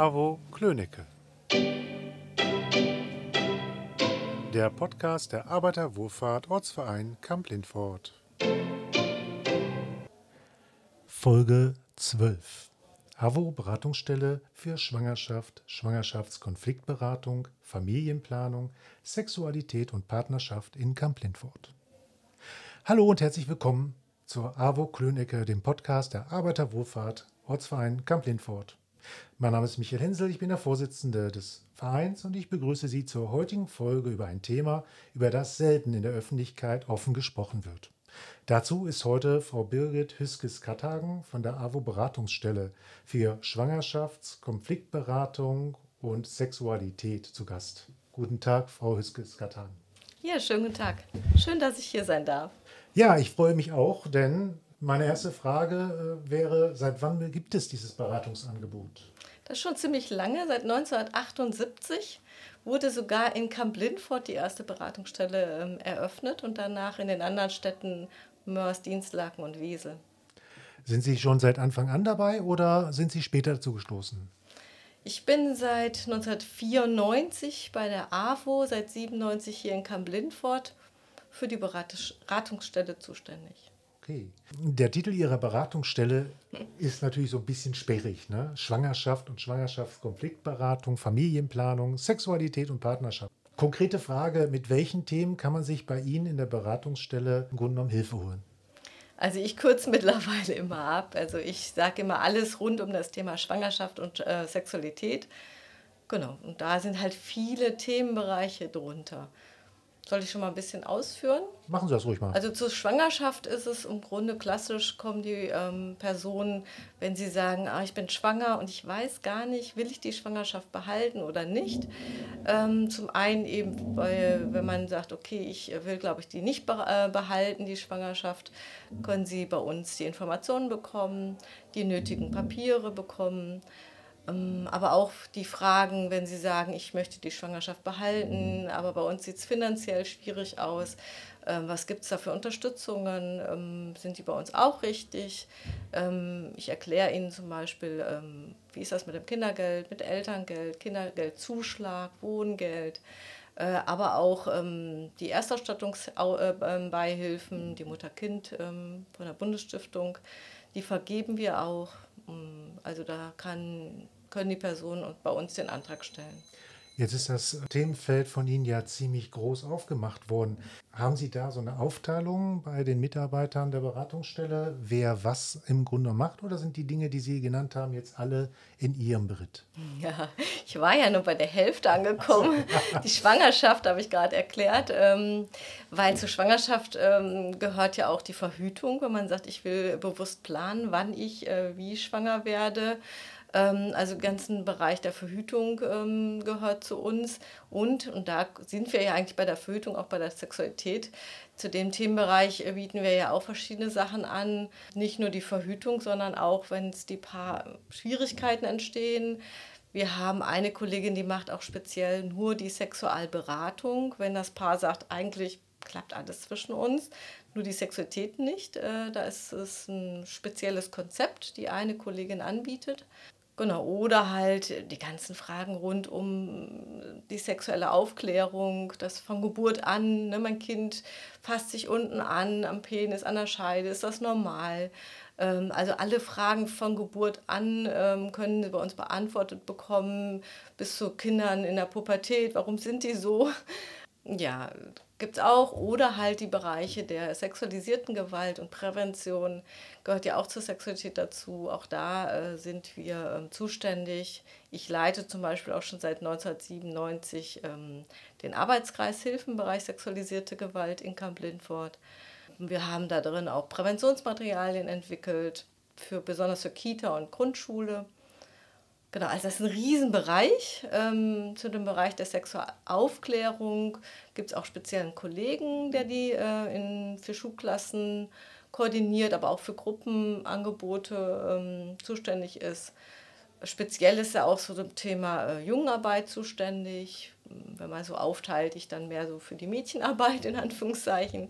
Avo Klönecke. Der Podcast der Arbeiterwohlfahrt Ortsverein Kamp-Lindfort. Folge 12. AWO Beratungsstelle für Schwangerschaft, Schwangerschaftskonfliktberatung, Familienplanung, Sexualität und Partnerschaft in Kamp-Lindfort. Hallo und herzlich willkommen zur AWO Klönecke, dem Podcast der Arbeiterwohlfahrt Ortsverein Kamp-Lindfort. Mein Name ist Michael Hensel, ich bin der Vorsitzende des Vereins und ich begrüße Sie zur heutigen Folge über ein Thema, über das selten in der Öffentlichkeit offen gesprochen wird. Dazu ist heute Frau Birgit Hüskes-Kattagen von der AWO Beratungsstelle für Schwangerschafts-, Konfliktberatung und Sexualität zu Gast. Guten Tag, Frau Hüskes-Kattagen. Ja, schönen guten Tag. Schön, dass ich hier sein darf. Ja, ich freue mich auch, denn meine erste Frage äh, wäre, seit wann gibt es dieses Beratungsangebot? Das ist schon ziemlich lange, seit 1978 wurde sogar in Camp Lindfort die erste Beratungsstelle ähm, eröffnet und danach in den anderen Städten Mörs, Dienstlaken und Wesel. Sind Sie schon seit Anfang an dabei oder sind Sie später dazu gestoßen? Ich bin seit 1994 bei der AWO, seit 1997 hier in Camp Lindfort für die Beratungsstelle zuständig. Okay. Der Titel Ihrer Beratungsstelle ist natürlich so ein bisschen sperrig. Ne? Schwangerschaft und Schwangerschaftskonfliktberatung, Familienplanung, Sexualität und Partnerschaft. Konkrete Frage, mit welchen Themen kann man sich bei Ihnen in der Beratungsstelle im Grunde genommen Hilfe holen? Also ich kürze mittlerweile immer ab. Also ich sage immer alles rund um das Thema Schwangerschaft und äh, Sexualität. Genau, und da sind halt viele Themenbereiche drunter. Soll ich schon mal ein bisschen ausführen? Machen Sie das ruhig mal. Also zur Schwangerschaft ist es im Grunde klassisch, kommen die ähm, Personen, wenn sie sagen, ah, ich bin schwanger und ich weiß gar nicht, will ich die Schwangerschaft behalten oder nicht. Ähm, zum einen eben, weil, wenn man sagt, okay, ich will, glaube ich, die nicht äh, behalten, die Schwangerschaft, können sie bei uns die Informationen bekommen, die nötigen Papiere bekommen. Ähm, aber auch die Fragen, wenn Sie sagen, ich möchte die Schwangerschaft behalten, aber bei uns sieht es finanziell schwierig aus. Ähm, was gibt es da für Unterstützungen? Ähm, sind die bei uns auch richtig? Ich erkläre Ihnen zum Beispiel, wie ist das mit dem Kindergeld, mit Elterngeld, Kindergeldzuschlag, Wohngeld äh, aber auch die Erstausstattungsbeihilfen, die Mutter-Kind von der Bundesstiftung, die vergeben wir auch. Also da kann können die Personen bei uns den Antrag stellen. Jetzt ist das Themenfeld von Ihnen ja ziemlich groß aufgemacht worden. Haben Sie da so eine Aufteilung bei den Mitarbeitern der Beratungsstelle, wer was im Grunde macht? Oder sind die Dinge, die Sie genannt haben, jetzt alle in Ihrem Beritt? Ja, ich war ja nur bei der Hälfte angekommen. Die Schwangerschaft habe ich gerade erklärt, ähm, weil zur Schwangerschaft ähm, gehört ja auch die Verhütung, wenn man sagt, ich will bewusst planen, wann ich äh, wie schwanger werde also den ganzen Bereich der Verhütung ähm, gehört zu uns. Und, und da sind wir ja eigentlich bei der Verhütung, auch bei der Sexualität. Zu dem Themenbereich äh, bieten wir ja auch verschiedene Sachen an. Nicht nur die Verhütung, sondern auch, wenn es die paar Schwierigkeiten entstehen. Wir haben eine Kollegin, die macht auch speziell nur die Sexualberatung. Wenn das Paar sagt, eigentlich klappt alles zwischen uns, nur die Sexualität nicht. Äh, da ist es ein spezielles Konzept, die eine Kollegin anbietet. Genau, oder halt die ganzen Fragen rund um die sexuelle Aufklärung, das von Geburt an, ne, mein Kind fasst sich unten an, am Penis, an der Scheide, ist das normal? Ähm, also alle Fragen von Geburt an ähm, können sie bei uns beantwortet bekommen, bis zu Kindern in der Pubertät, warum sind die so? Ja, gibt es auch. Oder halt die Bereiche der sexualisierten Gewalt und Prävention gehört ja auch zur Sexualität dazu. Auch da äh, sind wir äh, zuständig. Ich leite zum Beispiel auch schon seit 1997 ähm, den Arbeitskreis Hilfenbereich sexualisierte Gewalt in Camp Lindfort. Wir haben da drin auch Präventionsmaterialien entwickelt, für, besonders für Kita und Grundschule. Genau, also das ist ein Riesenbereich. Ähm, zu dem Bereich der Sexualaufklärung gibt es auch speziellen Kollegen, der die äh, in, für Schulklassen koordiniert, aber auch für Gruppenangebote ähm, zuständig ist. Speziell ist er auch so zum Thema äh, Jugendarbeit zuständig. Wenn man so aufteilt, ich dann mehr so für die Mädchenarbeit in Anführungszeichen.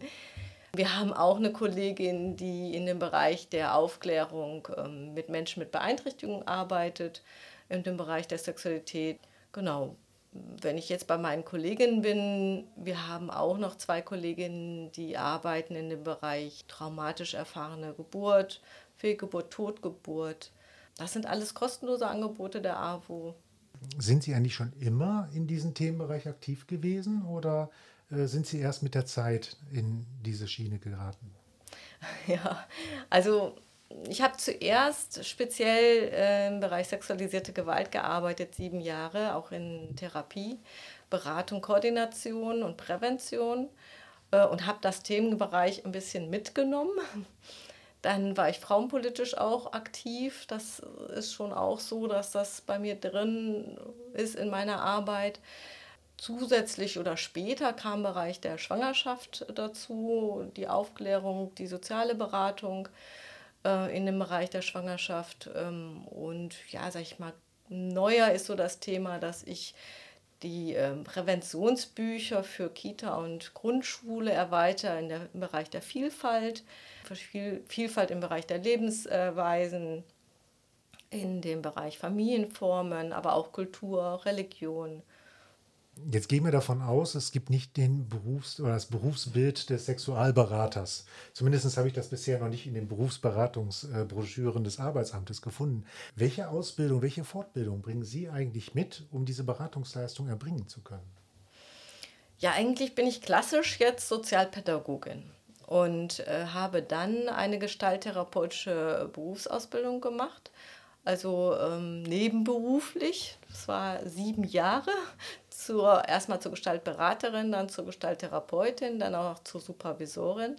Wir haben auch eine Kollegin, die in dem Bereich der Aufklärung ähm, mit Menschen mit Beeinträchtigungen arbeitet, in dem Bereich der Sexualität. Genau. Wenn ich jetzt bei meinen Kolleginnen bin, wir haben auch noch zwei Kolleginnen, die arbeiten in dem Bereich traumatisch erfahrene Geburt, Fehlgeburt, Totgeburt. Das sind alles kostenlose Angebote der AWO. Sind Sie eigentlich schon immer in diesem Themenbereich aktiv gewesen oder sind Sie erst mit der Zeit in diese Schiene geraten? Ja, also ich habe zuerst speziell äh, im Bereich sexualisierte Gewalt gearbeitet, sieben Jahre, auch in Therapie, Beratung, Koordination und Prävention äh, und habe das Themenbereich ein bisschen mitgenommen. Dann war ich frauenpolitisch auch aktiv. Das ist schon auch so, dass das bei mir drin ist in meiner Arbeit. Zusätzlich oder später kam Bereich der Schwangerschaft dazu, die Aufklärung, die soziale Beratung äh, in dem Bereich der Schwangerschaft. Ähm, und ja, sag ich mal, neuer ist so das Thema, dass ich die äh, Präventionsbücher für Kita und Grundschule erweitere in der, im Bereich der Vielfalt, Viel, Vielfalt im Bereich der Lebensweisen, in dem Bereich Familienformen, aber auch Kultur, Religion Jetzt gehen wir davon aus, es gibt nicht den Berufs- oder das Berufsbild des Sexualberaters. Zumindest habe ich das bisher noch nicht in den Berufsberatungsbroschüren des Arbeitsamtes gefunden. Welche Ausbildung, welche Fortbildung bringen Sie eigentlich mit, um diese Beratungsleistung erbringen zu können? Ja, eigentlich bin ich klassisch jetzt Sozialpädagogin und äh, habe dann eine gestalttherapeutische Berufsausbildung gemacht also ähm, nebenberuflich. Das war sieben Jahre zur, erstmal zur Gestaltberaterin, dann zur Gestalttherapeutin, dann auch zur Supervisorin.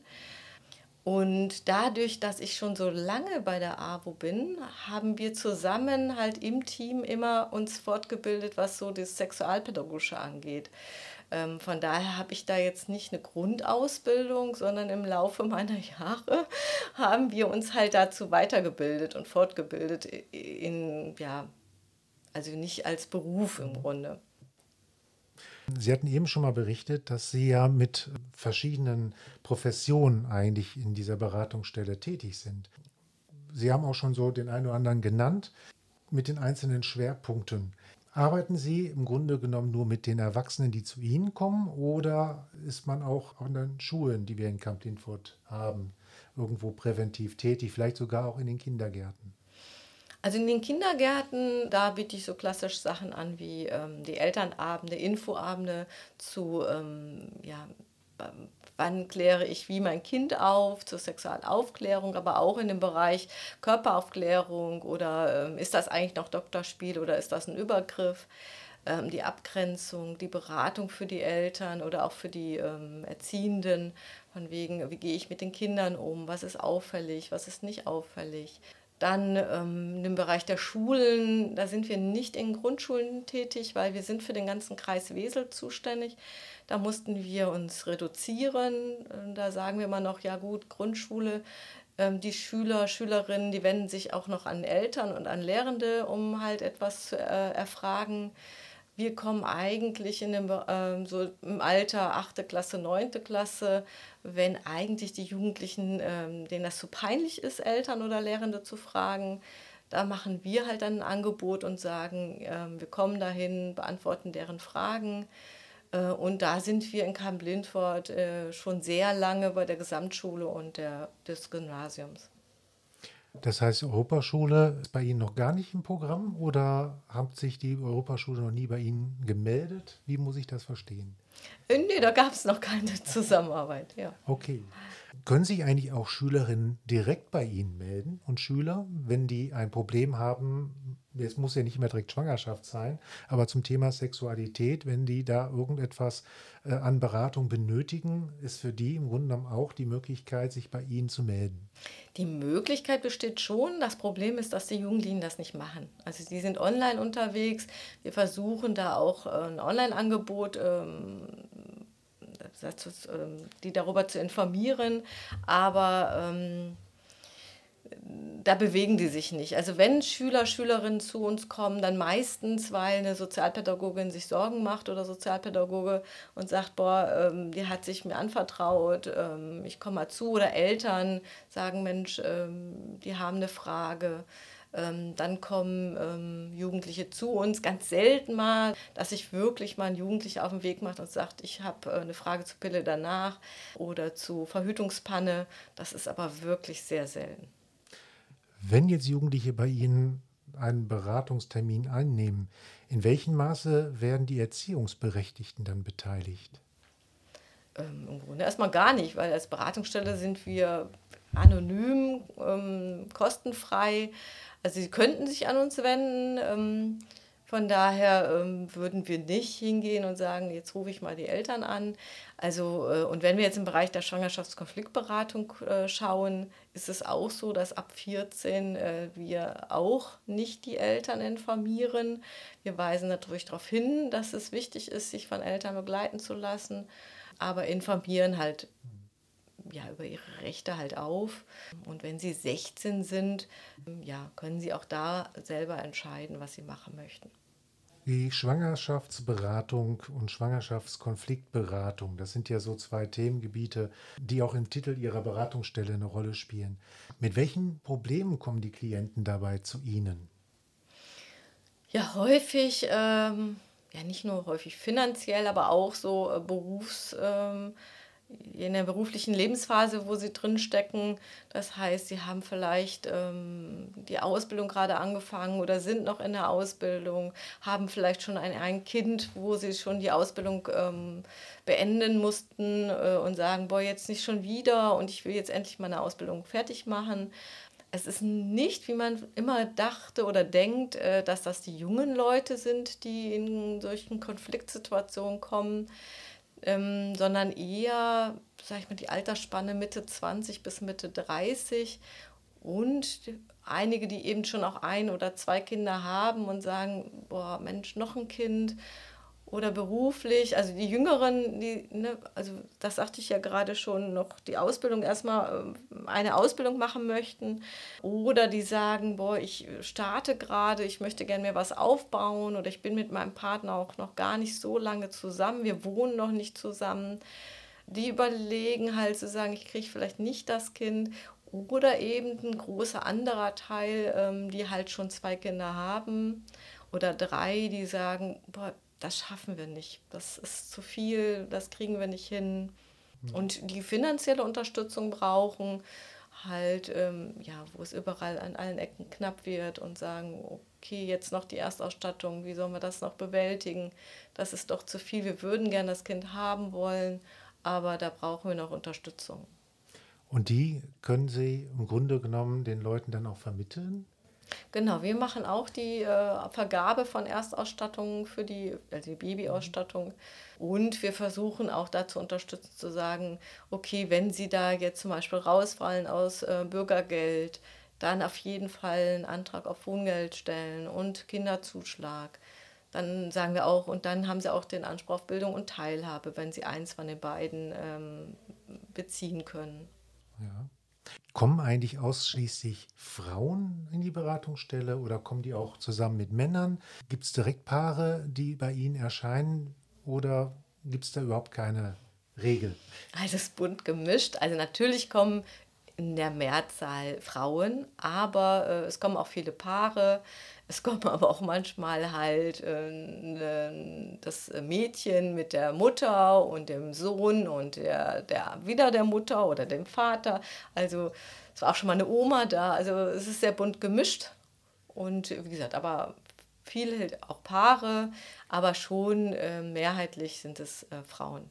Und dadurch, dass ich schon so lange bei der AWO bin, haben wir zusammen halt im Team immer uns fortgebildet, was so das Sexualpädagogische angeht. Ähm, von daher habe ich da jetzt nicht eine Grundausbildung, sondern im Laufe meiner Jahre haben wir uns halt dazu weitergebildet und fortgebildet in, ja, also nicht als Beruf im Grunde. Sie hatten eben schon mal berichtet, dass Sie ja mit verschiedenen Professionen eigentlich in dieser Beratungsstelle tätig sind. Sie haben auch schon so den einen oder anderen genannt mit den einzelnen Schwerpunkten. Arbeiten Sie im Grunde genommen nur mit den Erwachsenen, die zu Ihnen kommen, oder ist man auch an den Schulen, die wir in Camp Lindfurt haben, irgendwo präventiv tätig, vielleicht sogar auch in den Kindergärten? Also in den Kindergärten, da biete ich so klassisch Sachen an wie ähm, die Elternabende, Infoabende zu, ähm, ja, wann kläre ich wie mein Kind auf, zur Sexualaufklärung, aber auch in dem Bereich Körperaufklärung oder ähm, ist das eigentlich noch Doktorspiel oder ist das ein Übergriff? Ähm, die Abgrenzung, die Beratung für die Eltern oder auch für die ähm, Erziehenden, von wegen, wie gehe ich mit den Kindern um, was ist auffällig, was ist nicht auffällig. Dann ähm, im Bereich der Schulen, da sind wir nicht in Grundschulen tätig, weil wir sind für den ganzen Kreis Wesel zuständig. Da mussten wir uns reduzieren. Da sagen wir mal noch, ja gut, Grundschule, ähm, die Schüler, Schülerinnen, die wenden sich auch noch an Eltern und an Lehrende, um halt etwas zu äh, erfragen. Wir kommen eigentlich in dem, äh, so im Alter 8. Klasse, 9. Klasse wenn eigentlich die Jugendlichen, ähm, denen das zu so peinlich ist, Eltern oder Lehrende zu fragen, da machen wir halt dann ein Angebot und sagen, ähm, wir kommen dahin, beantworten deren Fragen. Äh, und da sind wir in Camp Lindfort äh, schon sehr lange bei der Gesamtschule und der, des Gymnasiums. Das heißt, Europaschule ist bei Ihnen noch gar nicht im Programm oder hat sich die Europaschule noch nie bei Ihnen gemeldet? Wie muss ich das verstehen? Äh, nee, da gab es noch keine Zusammenarbeit, ja. Okay. Können sich eigentlich auch Schülerinnen direkt bei Ihnen melden und Schüler, wenn die ein Problem haben es muss ja nicht immer direkt Schwangerschaft sein, aber zum Thema Sexualität, wenn die da irgendetwas äh, an Beratung benötigen, ist für die im Grunde genommen auch die Möglichkeit, sich bei Ihnen zu melden. Die Möglichkeit besteht schon. Das Problem ist, dass die Jugendlichen das nicht machen. Also sie sind online unterwegs. Wir versuchen da auch äh, ein Online-Angebot ähm, ähm, die darüber zu informieren. Aber ähm, da bewegen die sich nicht. Also wenn Schüler, Schülerinnen zu uns kommen, dann meistens, weil eine Sozialpädagogin sich Sorgen macht oder Sozialpädagoge und sagt, boah, ähm, die hat sich mir anvertraut, ähm, ich komme mal zu. Oder Eltern sagen, Mensch, ähm, die haben eine Frage. Ähm, dann kommen ähm, Jugendliche zu uns, ganz selten mal, dass sich wirklich mal ein Jugendlicher auf den Weg macht und sagt, ich habe äh, eine Frage zur Pille danach oder zu Verhütungspanne. Das ist aber wirklich sehr selten. Wenn jetzt Jugendliche bei Ihnen einen Beratungstermin einnehmen, in welchem Maße werden die Erziehungsberechtigten dann beteiligt? Ähm, Im Grunde erstmal gar nicht, weil als Beratungsstelle sind wir anonym, ähm, kostenfrei. Also Sie könnten sich an uns wenden. Ähm, von daher ähm, würden wir nicht hingehen und sagen, jetzt rufe ich mal die Eltern an. Also, äh, und wenn wir jetzt im Bereich der Schwangerschaftskonfliktberatung äh, schauen, ist es auch so, dass ab 14 äh, wir auch nicht die Eltern informieren. Wir weisen natürlich darauf hin, dass es wichtig ist, sich von Eltern begleiten zu lassen, aber informieren halt ja, über ihre Rechte halt auf. Und wenn sie 16 sind, ja, können sie auch da selber entscheiden, was sie machen möchten. Die Schwangerschaftsberatung und Schwangerschaftskonfliktberatung, das sind ja so zwei Themengebiete, die auch im Titel Ihrer Beratungsstelle eine Rolle spielen. Mit welchen Problemen kommen die Klienten dabei zu Ihnen? Ja, häufig, ähm, ja nicht nur häufig finanziell, aber auch so äh, Berufs. Ähm, in der beruflichen Lebensphase, wo sie drin stecken. Das heißt, sie haben vielleicht ähm, die Ausbildung gerade angefangen oder sind noch in der Ausbildung, haben vielleicht schon ein, ein Kind, wo sie schon die Ausbildung ähm, beenden mussten äh, und sagen, boah, jetzt nicht schon wieder und ich will jetzt endlich meine Ausbildung fertig machen. Es ist nicht, wie man immer dachte oder denkt, äh, dass das die jungen Leute sind, die in solchen Konfliktsituationen kommen ähm, sondern eher, sag ich mal, die Altersspanne Mitte 20 bis Mitte 30 und einige, die eben schon auch ein oder zwei Kinder haben und sagen, boah, Mensch, noch ein Kind oder beruflich, also die Jüngeren, die, ne, also das sagte ich ja gerade schon, noch die Ausbildung erstmal ähm, eine Ausbildung machen möchten. Oder die sagen, boah, ich starte gerade, ich möchte gerne mir was aufbauen oder ich bin mit meinem Partner auch noch gar nicht so lange zusammen, wir wohnen noch nicht zusammen. Die überlegen halt zu sagen, ich kriege vielleicht nicht das Kind. Oder eben ein großer anderer Teil, ähm, die halt schon zwei Kinder haben. Oder drei, die sagen, boah, das schaffen wir nicht. Das ist zu viel, das kriegen wir nicht hin. Mhm. Und die finanzielle Unterstützung brauchen, halt, ähm, ja, wo es überall an allen Ecken knapp wird und sagen, okay, jetzt noch die Erstausstattung, wie sollen wir das noch bewältigen? Das ist doch zu viel. Wir würden gern das Kind haben wollen, aber da brauchen wir noch Unterstützung. Und die können Sie im Grunde genommen den Leuten dann auch vermitteln? Genau, wir machen auch die äh, Vergabe von Erstausstattungen für die, also die Babyausstattung. Und wir versuchen auch dazu unterstützen zu sagen, okay, wenn Sie da jetzt zum Beispiel rausfallen aus äh, Bürgergeld, dann auf jeden Fall einen Antrag auf Wohngeld stellen und Kinderzuschlag. Dann sagen wir auch, und dann haben Sie auch den Anspruch auf Bildung und Teilhabe, wenn Sie eins von den beiden ähm, beziehen können. Ja. Kommen eigentlich ausschließlich Frauen in die Beratungsstelle oder kommen die auch zusammen mit Männern? Gibt es direkt Paare, die bei Ihnen erscheinen oder gibt es da überhaupt keine Regel? Also es ist bunt gemischt. Also natürlich kommen in der Mehrzahl Frauen, aber äh, es kommen auch viele Paare. Es kommen aber auch manchmal halt äh, das Mädchen mit der Mutter und dem Sohn und der, der wieder der Mutter oder dem Vater. Also es war auch schon mal eine Oma da. Also es ist sehr bunt gemischt. Und wie gesagt, aber viele auch Paare, aber schon äh, mehrheitlich sind es äh, Frauen.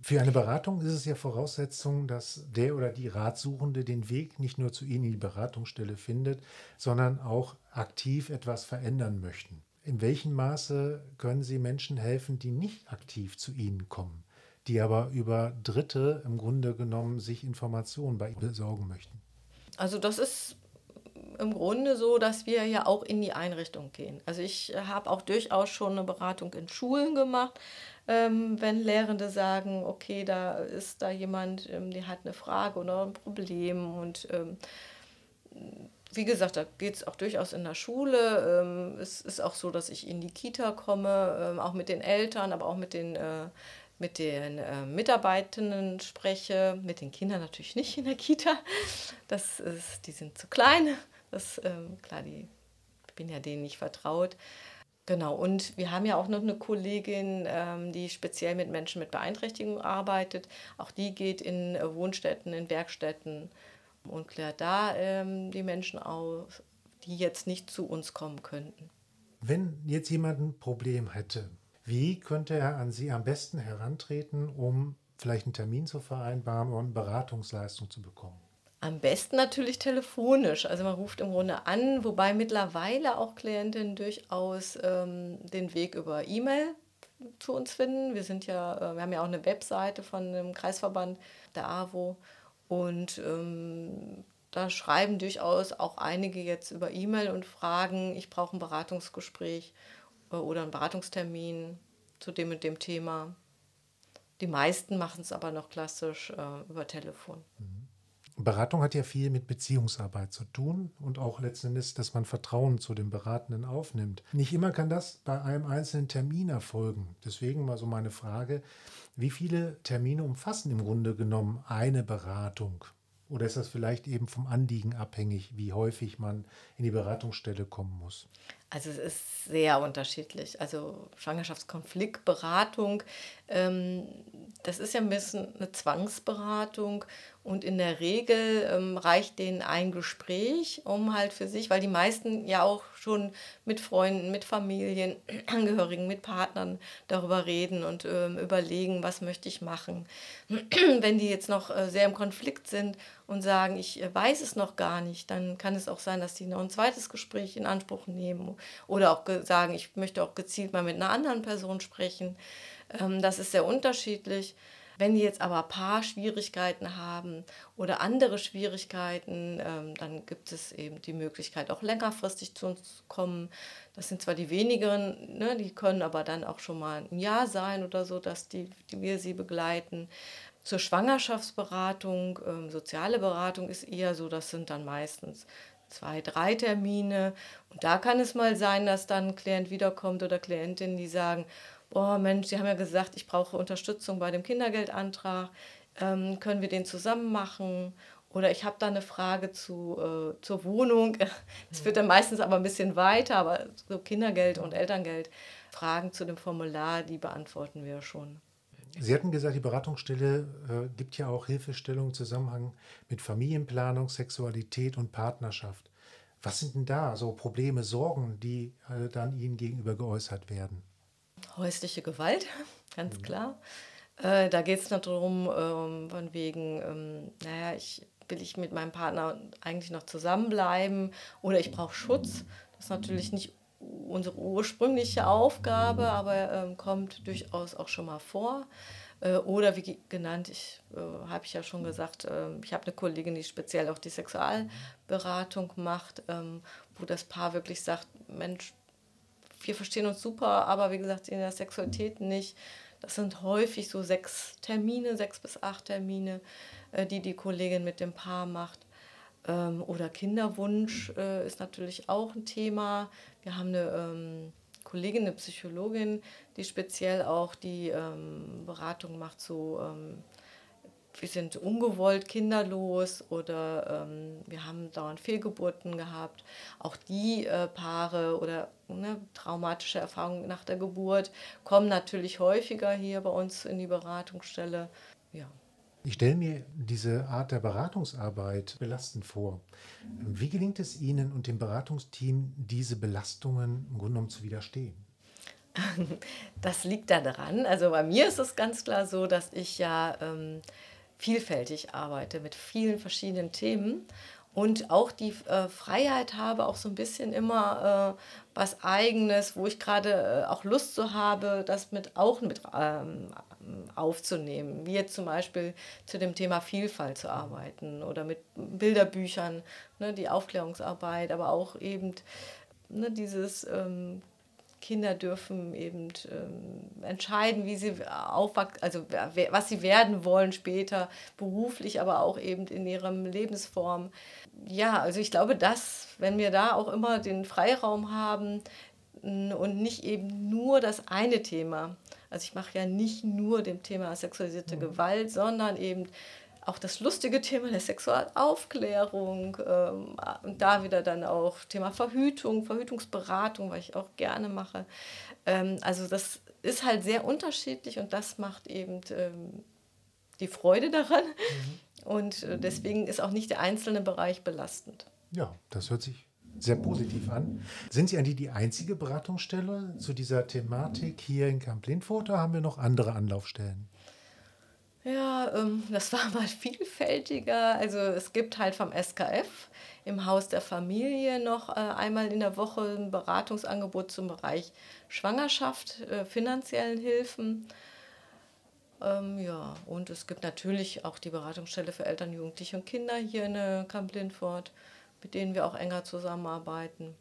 Für eine Beratung ist es ja Voraussetzung, dass der oder die Ratsuchende den Weg nicht nur zu Ihnen in die Beratungsstelle findet, sondern auch aktiv etwas verändern möchten. In welchem Maße können Sie Menschen helfen, die nicht aktiv zu Ihnen kommen, die aber über Dritte im Grunde genommen sich Informationen bei Ihnen besorgen möchten? Also das ist im Grunde so, dass wir ja auch in die Einrichtung gehen. Also ich habe auch durchaus schon eine Beratung in Schulen gemacht, ähm, wenn Lehrende sagen, okay, da ist da jemand, ähm, der hat eine Frage oder ein Problem und ähm, wie gesagt, da geht es auch durchaus in der Schule. Ähm, es ist auch so, dass ich in die Kita komme, ähm, auch mit den Eltern, aber auch mit den, äh, mit den äh, Mitarbeitenden spreche. Mit den Kindern natürlich nicht in der Kita. Das ist, die sind zu klein. Das, ähm, klar, die, ich bin ja denen nicht vertraut. Genau, und wir haben ja auch noch eine Kollegin, ähm, die speziell mit Menschen mit Beeinträchtigung arbeitet. Auch die geht in äh, Wohnstätten, in Werkstätten und klärt da ähm, die Menschen auf, die jetzt nicht zu uns kommen könnten. Wenn jetzt jemand ein Problem hätte, wie könnte er an Sie am besten herantreten, um vielleicht einen Termin zu vereinbaren und Beratungsleistung zu bekommen? Am besten natürlich telefonisch. Also man ruft im Grunde an, wobei mittlerweile auch Klientinnen durchaus ähm, den Weg über E-Mail zu uns finden. Wir sind ja, äh, wir haben ja auch eine Webseite von dem Kreisverband der AWO und ähm, da schreiben durchaus auch einige jetzt über E-Mail und fragen, ich brauche ein Beratungsgespräch äh, oder einen Beratungstermin zu dem und dem Thema. Die meisten machen es aber noch klassisch äh, über Telefon. Mhm. Beratung hat ja viel mit Beziehungsarbeit zu tun und auch letztendlich, dass man Vertrauen zu dem Beratenden aufnimmt. Nicht immer kann das bei einem einzelnen Termin erfolgen. Deswegen mal so meine Frage, wie viele Termine umfassen im Grunde genommen eine Beratung? Oder ist das vielleicht eben vom Anliegen abhängig, wie häufig man in die Beratungsstelle kommen muss? Also es ist sehr unterschiedlich. Also Schwangerschaftskonfliktberatung, ähm, das ist ja ein bisschen eine Zwangsberatung und in der Regel ähm, reicht denen ein Gespräch, um halt für sich, weil die meisten ja auch schon mit Freunden, mit Familienangehörigen, mit Partnern darüber reden und ähm, überlegen, was möchte ich machen. Wenn die jetzt noch äh, sehr im Konflikt sind und sagen, ich äh, weiß es noch gar nicht, dann kann es auch sein, dass die noch ein zweites Gespräch in Anspruch nehmen oder auch sagen, ich möchte auch gezielt mal mit einer anderen Person sprechen. Ähm, das ist sehr unterschiedlich. Wenn die jetzt aber Paar-Schwierigkeiten haben oder andere Schwierigkeiten, ähm, dann gibt es eben die Möglichkeit, auch längerfristig zu uns zu kommen. Das sind zwar die wenigeren, ne, die können aber dann auch schon mal ein Jahr sein oder so, dass die, die wir sie begleiten. Zur Schwangerschaftsberatung, ähm, soziale Beratung ist eher so, das sind dann meistens zwei, drei Termine. Und da kann es mal sein, dass dann ein Klient wiederkommt oder Klientin, die sagen, boah Mensch, Sie haben ja gesagt, ich brauche Unterstützung bei dem Kindergeldantrag, ähm, können wir den zusammen machen? Oder ich habe da eine Frage zu, äh, zur Wohnung. Das wird dann meistens aber ein bisschen weiter, aber so Kindergeld und Elterngeld, Fragen zu dem Formular, die beantworten wir schon. Sie hatten gesagt, die Beratungsstelle äh, gibt ja auch Hilfestellung im Zusammenhang mit Familienplanung, Sexualität und Partnerschaft. Was sind denn da so Probleme, Sorgen, die äh, dann Ihnen gegenüber geäußert werden? häusliche Gewalt, ganz mhm. klar. Äh, da geht es noch darum, ähm, von wegen, ähm, naja, ich, will ich mit meinem Partner eigentlich noch zusammenbleiben oder ich brauche Schutz. Das ist natürlich nicht unsere ursprüngliche Aufgabe, aber ähm, kommt durchaus auch schon mal vor. Äh, oder wie genannt, ich äh, habe ich ja schon gesagt, äh, ich habe eine Kollegin, die speziell auch die Sexualberatung macht, ähm, wo das Paar wirklich sagt, Mensch, wir verstehen uns super, aber wie gesagt, in der Sexualität nicht. Das sind häufig so sechs Termine, sechs bis acht Termine, äh, die die Kollegin mit dem Paar macht. Ähm, oder Kinderwunsch äh, ist natürlich auch ein Thema. Wir haben eine ähm, Kollegin, eine Psychologin, die speziell auch die ähm, Beratung macht zu wir sind ungewollt kinderlos oder ähm, wir haben dauernd Fehlgeburten gehabt. Auch die äh, Paare oder ne, traumatische Erfahrungen nach der Geburt kommen natürlich häufiger hier bei uns in die Beratungsstelle. Ja. Ich stelle mir diese Art der Beratungsarbeit belastend vor. Wie gelingt es Ihnen und dem Beratungsteam, diese Belastungen im Grunde genommen zu widerstehen? Das liegt da daran. Also bei mir ist es ganz klar so, dass ich ja ähm, vielfältig arbeite mit vielen verschiedenen Themen und auch die äh, Freiheit habe, auch so ein bisschen immer äh, was Eigenes, wo ich gerade äh, auch Lust so habe, das mit auch mit ähm, aufzunehmen, wie jetzt zum Beispiel zu dem Thema Vielfalt zu arbeiten oder mit Bilderbüchern, ne, die Aufklärungsarbeit, aber auch eben ne, dieses ähm, Kinder dürfen eben ähm, entscheiden, wie sie aufwachsen, also was sie werden wollen später, beruflich, aber auch eben in ihrem Lebensform. Ja, also ich glaube, dass, wenn wir da auch immer den Freiraum haben und nicht eben nur das eine Thema, also ich mache ja nicht nur dem Thema sexualisierte mhm. Gewalt, sondern eben auch das lustige Thema der Sexualaufklärung ähm, und da wieder dann auch Thema Verhütung, Verhütungsberatung, was ich auch gerne mache. Ähm, also das ist halt sehr unterschiedlich und das macht eben ähm, die Freude daran. Mhm. Und äh, deswegen ist auch nicht der einzelne Bereich belastend. Ja, das hört sich sehr positiv an. Sind Sie eigentlich die einzige Beratungsstelle zu dieser Thematik hier in Camp Lindfurt oder haben wir noch andere Anlaufstellen? Ja, ähm, das war mal vielfältiger. Also es gibt halt vom SKF im Haus der Familie noch äh, einmal in der Woche ein Beratungsangebot zum Bereich Schwangerschaft, äh, finanziellen Hilfen. Ähm, ja, und es gibt natürlich auch die Beratungsstelle für Eltern, Jugendliche und Kinder hier in äh, Camp Lindfort, mit denen wir auch enger zusammenarbeiten.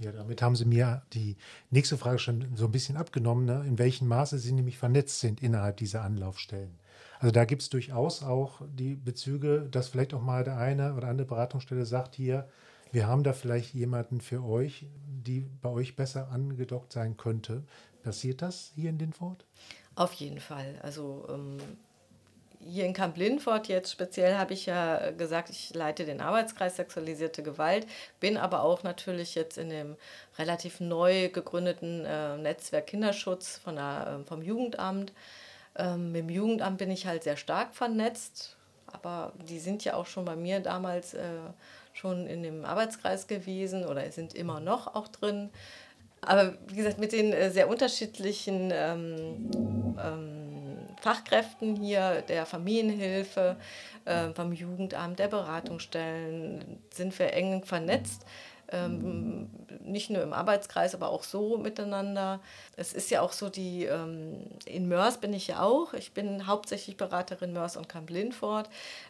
Ja, damit haben Sie mir die nächste Frage schon so ein bisschen abgenommen, ne? in welchem Maße Sie nämlich vernetzt sind innerhalb dieser Anlaufstellen. Also da gibt es durchaus auch die Bezüge, dass vielleicht auch mal der eine oder andere Beratungsstelle sagt hier, wir haben da vielleicht jemanden für euch, die bei euch besser angedockt sein könnte. Passiert das hier in Linford? Auf jeden Fall. Also ähm, hier in Camp Linford jetzt speziell habe ich ja gesagt, ich leite den Arbeitskreis Sexualisierte Gewalt, bin aber auch natürlich jetzt in dem relativ neu gegründeten äh, Netzwerk Kinderschutz von der, äh, vom Jugendamt ähm, dem Jugendamt bin ich halt sehr stark vernetzt, aber die sind ja auch schon bei mir damals äh, schon in dem Arbeitskreis gewesen oder sind immer noch auch drin. Aber wie gesagt, mit den äh, sehr unterschiedlichen ähm, ähm, Fachkräften hier, der Familienhilfe, äh, vom Jugendamt, der Beratungsstellen, sind wir eng vernetzt ähm, nicht nur im Arbeitskreis, aber auch so miteinander. Es ist ja auch so, die ähm, in Mörs bin ich ja auch. Ich bin hauptsächlich Beraterin Mörs und Camp Lindford.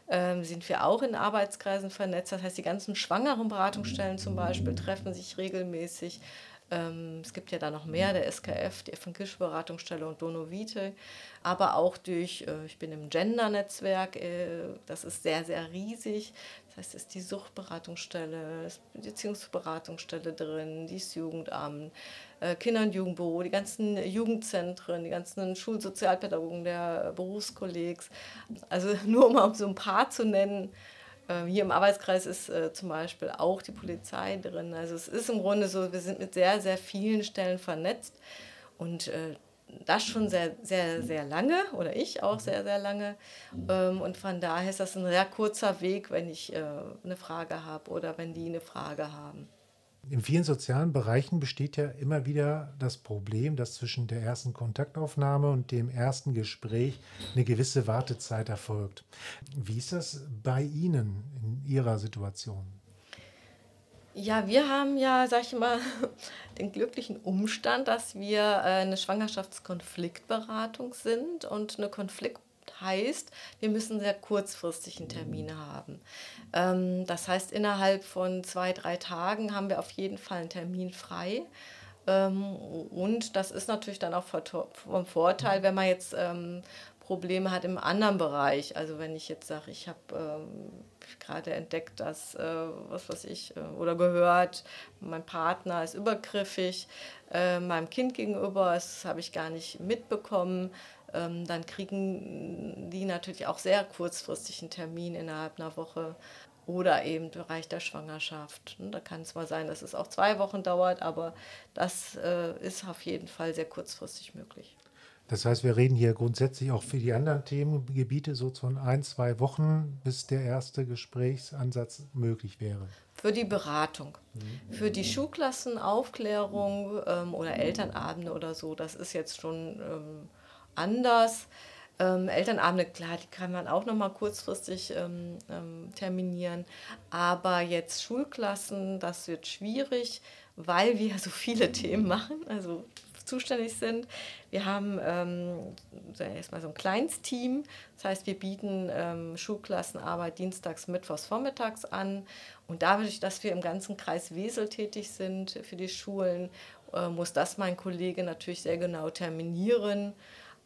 Ähm, sind wir auch in Arbeitskreisen vernetzt. Das heißt, die ganzen schwangeren Beratungsstellen zum Beispiel treffen sich regelmäßig. Ähm, es gibt ja da noch mehr, der SKF, die Evangelische Beratungsstelle und Donovite, aber auch durch, äh, ich bin im Gender-Netzwerk, äh, das ist sehr, sehr riesig. Das heißt, es ist die Suchtberatungsstelle, die Beziehungsberatungsstelle drin, das Jugendamt, äh, Kinder- und Jugendbüro, die ganzen Jugendzentren, die ganzen Schulsozialpädagogen der Berufskollegs. Also nur um so ein paar zu nennen. Ähm, hier im Arbeitskreis ist äh, zum Beispiel auch die Polizei drin. Also es ist im Grunde so, wir sind mit sehr, sehr vielen Stellen vernetzt. Und äh, das schon sehr, sehr, sehr lange oder ich auch sehr, sehr lange. Ähm, und von daher ist das ein sehr kurzer Weg, wenn ich äh, eine Frage habe oder wenn die eine Frage haben. In vielen sozialen Bereichen besteht ja immer wieder das Problem, dass zwischen der ersten Kontaktaufnahme und dem ersten Gespräch eine gewisse Wartezeit erfolgt. Wie ist das bei Ihnen in Ihrer Situation? Ja, wir haben ja, sag ich mal, den glücklichen Umstand, dass wir äh, eine Schwangerschaftskonfliktberatung sind und eine Konflikt heißt, wir müssen sehr kurzfristig einen Termin haben. Ähm, das heißt, innerhalb von zwei, drei Tagen haben wir auf jeden Fall einen Termin frei. Ähm, und das ist natürlich dann auch vom Vorteil, wenn man jetzt ähm, Probleme hat im anderen Bereich. Also wenn ich jetzt sage, ich habe ähm, gerade entdeckt, dass, äh, was weiß ich, äh, oder gehört, mein Partner ist übergriffig äh, meinem Kind gegenüber, das habe ich gar nicht mitbekommen, ähm, dann kriegen die natürlich auch sehr kurzfristig einen Termin innerhalb einer Woche oder eben im Bereich der Schwangerschaft. Da kann es mal sein, dass es auch zwei Wochen dauert, aber das äh, ist auf jeden Fall sehr kurzfristig möglich. Das heißt, wir reden hier grundsätzlich auch für die anderen Themengebiete so von ein, zwei Wochen, bis der erste Gesprächsansatz möglich wäre. Für die Beratung. Für die Schulklassenaufklärung ähm, oder Elternabende oder so, das ist jetzt schon ähm, anders. Ähm, Elternabende, klar, die kann man auch noch mal kurzfristig ähm, ähm, terminieren. Aber jetzt Schulklassen, das wird schwierig, weil wir so viele Themen machen. Also zuständig sind. Wir haben ähm, erstmal so ein kleines Team. Das heißt, wir bieten ähm, Schulklassenarbeit dienstags, mittwochs, vormittags an. Und dadurch, dass wir im ganzen Kreis Wesel tätig sind für die Schulen, äh, muss das mein Kollege natürlich sehr genau terminieren.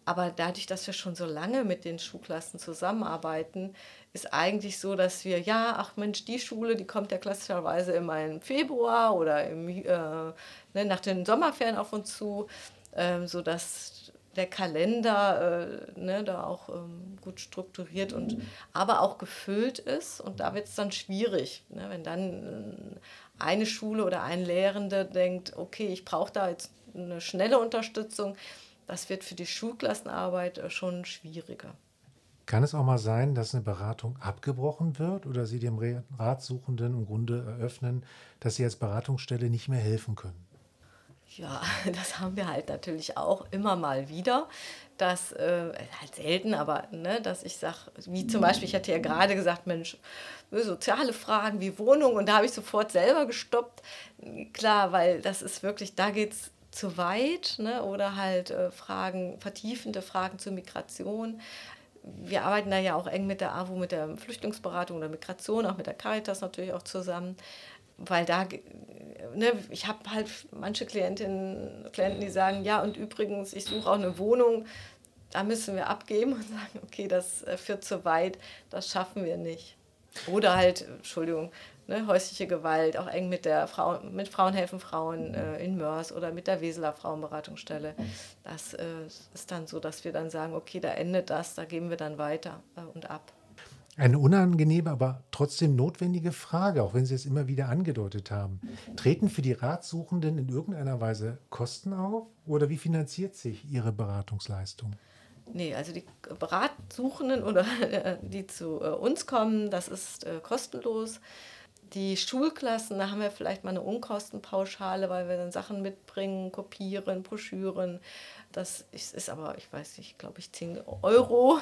Aber dadurch, dass wir schon so lange mit den Schulklassen zusammenarbeiten, ist eigentlich so, dass wir, ja, ach Mensch, die Schule, die kommt ja klassischerweise immer im Februar oder im, äh, ne, nach den Sommerferien auf uns zu, äh, sodass der Kalender äh, ne, da auch ähm, gut strukturiert und aber auch gefüllt ist. Und da wird es dann schwierig, ne, wenn dann äh, eine Schule oder ein Lehrender denkt, okay, ich brauche da jetzt eine schnelle Unterstützung. Das wird für die Schulklassenarbeit äh, schon schwieriger. Kann es auch mal sein, dass eine Beratung abgebrochen wird oder Sie dem Ratsuchenden im Grunde eröffnen, dass Sie als Beratungsstelle nicht mehr helfen können? Ja, das haben wir halt natürlich auch immer mal wieder. Das äh, halt selten, aber ne, dass ich sage, wie zum Beispiel, ich hatte ja gerade gesagt, Mensch, soziale Fragen wie Wohnung und da habe ich sofort selber gestoppt. Klar, weil das ist wirklich, da geht es zu weit ne? oder halt äh, Fragen, vertiefende Fragen zur Migration wir arbeiten da ja auch eng mit der AWO, mit der Flüchtlingsberatung oder Migration, auch mit der Caritas natürlich auch zusammen, weil da, ne, ich habe halt manche Klientinnen, Klienten, die sagen, ja und übrigens, ich suche auch eine Wohnung, da müssen wir abgeben und sagen, okay, das äh, führt zu weit, das schaffen wir nicht. Oder halt, Entschuldigung, ne, häusliche Gewalt, auch eng mit der Frau, mit Frauen helfen Frauen äh, in Mörs oder mit der Weseler Frauenberatungsstelle. Das äh, ist dann so, dass wir dann sagen, okay, da endet das, da geben wir dann weiter äh, und ab. Eine unangenehme, aber trotzdem notwendige Frage, auch wenn Sie es immer wieder angedeutet haben. Treten für die Ratsuchenden in irgendeiner Weise Kosten auf oder wie finanziert sich Ihre Beratungsleistung? Nee, also die Beratsuchenden oder die zu äh, uns kommen, das ist äh, kostenlos. Die Schulklassen, da haben wir vielleicht mal eine Unkostenpauschale, weil wir dann Sachen mitbringen, kopieren, Broschüren. Das ist aber, ich weiß nicht, glaube ich, 10 Euro.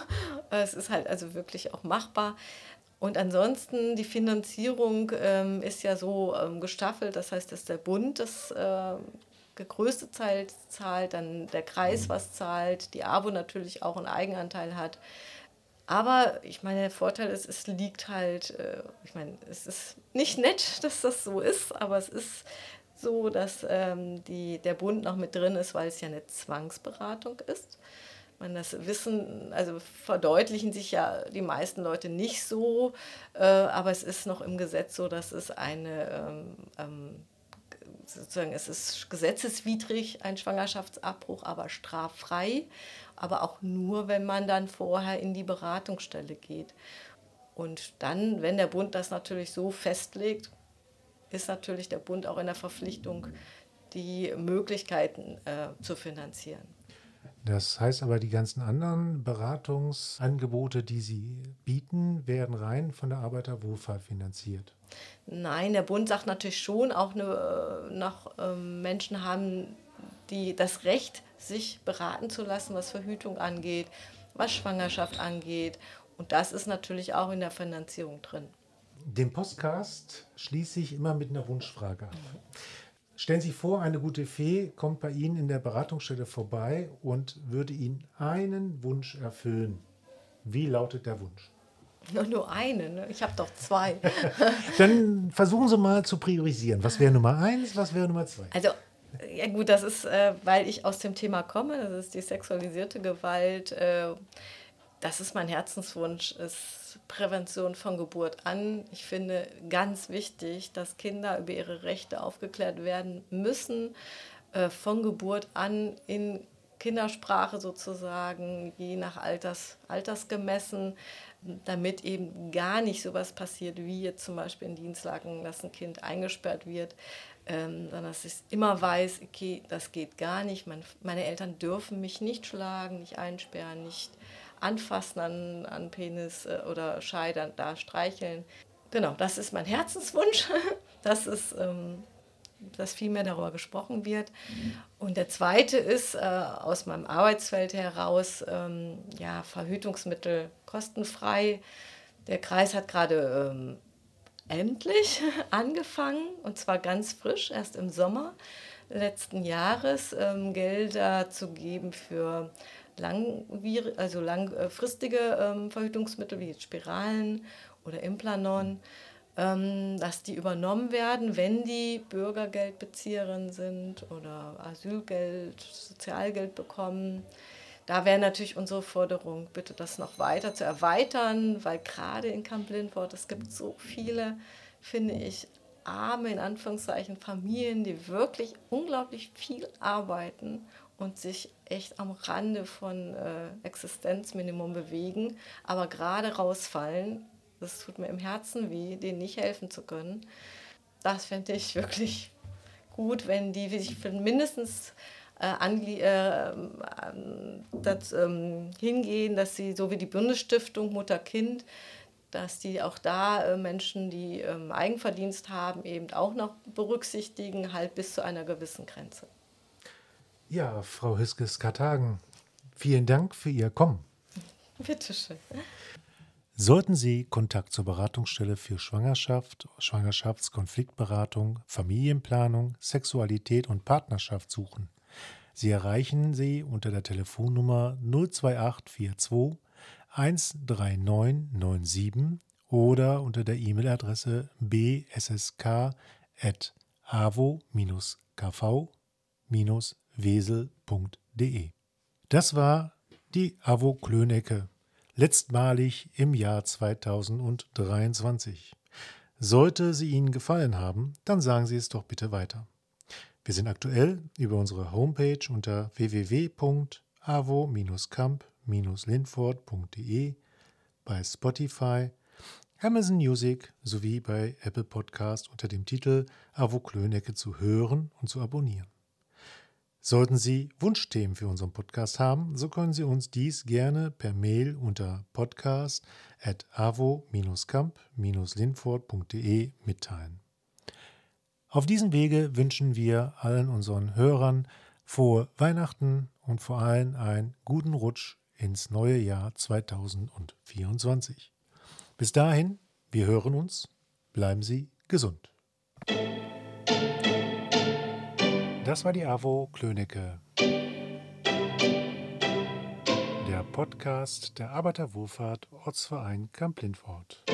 Es ist halt also wirklich auch machbar. Und ansonsten, die Finanzierung ähm, ist ja so ähm, gestaffelt, das heißt, dass der Bund das äh, größte Teil zahlt, dann der Kreis was zahlt, die ABO natürlich auch einen Eigenanteil hat. Aber ich meine, der Vorteil ist, es liegt halt, äh, ich meine, es ist nicht nett, dass das so ist, aber es ist so, dass ähm, die, der Bund noch mit drin ist, weil es ja eine Zwangsberatung ist. Man das Wissen, also verdeutlichen sich ja die meisten Leute nicht so, äh, aber es ist noch im Gesetz so, dass es eine ähm, ähm, sozusagen, es ist gesetzeswidrig ein Schwangerschaftsabbruch, aber straffrei aber auch nur, wenn man dann vorher in die Beratungsstelle geht. Und dann, wenn der Bund das natürlich so festlegt, ist natürlich der Bund auch in der Verpflichtung, die Möglichkeiten äh, zu finanzieren. Das heißt aber, die ganzen anderen Beratungsangebote, die Sie bieten, werden rein von der Arbeiterwohlfahrt finanziert. Nein, der Bund sagt natürlich schon, auch eine, noch äh, Menschen haben die das Recht, sich beraten zu lassen, was Verhütung angeht, was Schwangerschaft angeht. Und das ist natürlich auch in der Finanzierung drin. Den Podcast schließe ich immer mit einer Wunschfrage ab. Stellen Sie vor, eine gute Fee kommt bei Ihnen in der Beratungsstelle vorbei und würde Ihnen einen Wunsch erfüllen. Wie lautet der Wunsch? Nur einen, ne? ich habe doch zwei. Dann versuchen Sie mal zu priorisieren. Was wäre Nummer eins, was wäre Nummer zwei? Also ja gut, das ist, äh, weil ich aus dem Thema komme, das ist die sexualisierte Gewalt. Äh, das ist mein Herzenswunsch, ist Prävention von Geburt an. Ich finde ganz wichtig, dass Kinder über ihre Rechte aufgeklärt werden müssen, äh, von Geburt an in Kindersprache sozusagen, je nach Alters, Altersgemessen, damit eben gar nicht sowas passiert, wie jetzt zum Beispiel in Dienstlagen, dass ein Kind eingesperrt wird, ähm, sondern dass ich immer weiß, okay, das geht gar nicht. Mein, meine Eltern dürfen mich nicht schlagen, nicht einsperren, nicht anfassen an, an Penis äh, oder Scheidern, da streicheln. Genau, das ist mein Herzenswunsch. Das ist, ähm, dass viel mehr darüber gesprochen wird. Und der zweite ist äh, aus meinem Arbeitsfeld heraus, ähm, ja, Verhütungsmittel kostenfrei. Der Kreis hat gerade ähm, endlich angefangen, und zwar ganz frisch, erst im Sommer letzten Jahres, ähm, Gelder zu geben für langwir also langfristige ähm, Verhütungsmittel wie Spiralen oder Implanon. ähm, dass die übernommen werden, wenn die Bürgergeldbezieherin sind oder Asylgeld, Sozialgeld bekommen. Da wäre natürlich unsere Forderung, bitte das noch weiter zu erweitern, weil gerade in Camp Lindford, es gibt so viele, finde ich, arme, in Anführungszeichen, Familien, die wirklich unglaublich viel arbeiten und sich echt am Rande von äh, Existenzminimum bewegen, aber gerade rausfallen. Das tut mir im Herzen weh, denen nicht helfen zu können. Das fände ich wirklich gut, wenn die sich mindestens äh, äh, das, ähm, hingehen, dass sie, so wie die Bundesstiftung Mutter-Kind, dass die auch da äh, Menschen, die ähm, Eigenverdienst haben, eben auch noch berücksichtigen, halt bis zu einer gewissen Grenze. Ja, Frau Hiskes-Kartagen, vielen Dank für Ihr Kommen. Bitteschön. Sollten Sie Kontakt zur Beratungsstelle für Schwangerschaft, Schwangerschaftskonfliktberatung, Familienplanung, Sexualität und Partnerschaft suchen, Sie erreichen sie unter der Telefonnummer 02842 13997 oder unter der E-Mail-Adresse bsk.avo-kv-wesel.de. Das war die AWO Klönecke, letztmalig im Jahr 2023. Sollte sie Ihnen gefallen haben, dann sagen Sie es doch bitte weiter. Wir sind aktuell über unsere Homepage unter www.avo-camp-lindfort.de bei Spotify, Amazon Music sowie bei Apple Podcast unter dem Titel Avo Klönecke zu hören und zu abonnieren. Sollten Sie Wunschthemen für unseren Podcast haben, so können Sie uns dies gerne per Mail unter podcast.avo-camp-lindfort.de mitteilen. Auf diesem Wege wünschen wir allen unseren Hörern frohe Weihnachten und vor allem einen guten Rutsch ins neue Jahr 2024. Bis dahin, wir hören uns, bleiben Sie gesund. Das war die AWO Klönecke. Der Podcast der Arbeiterwohlfahrt Ortsverein Kamp-Lindfort.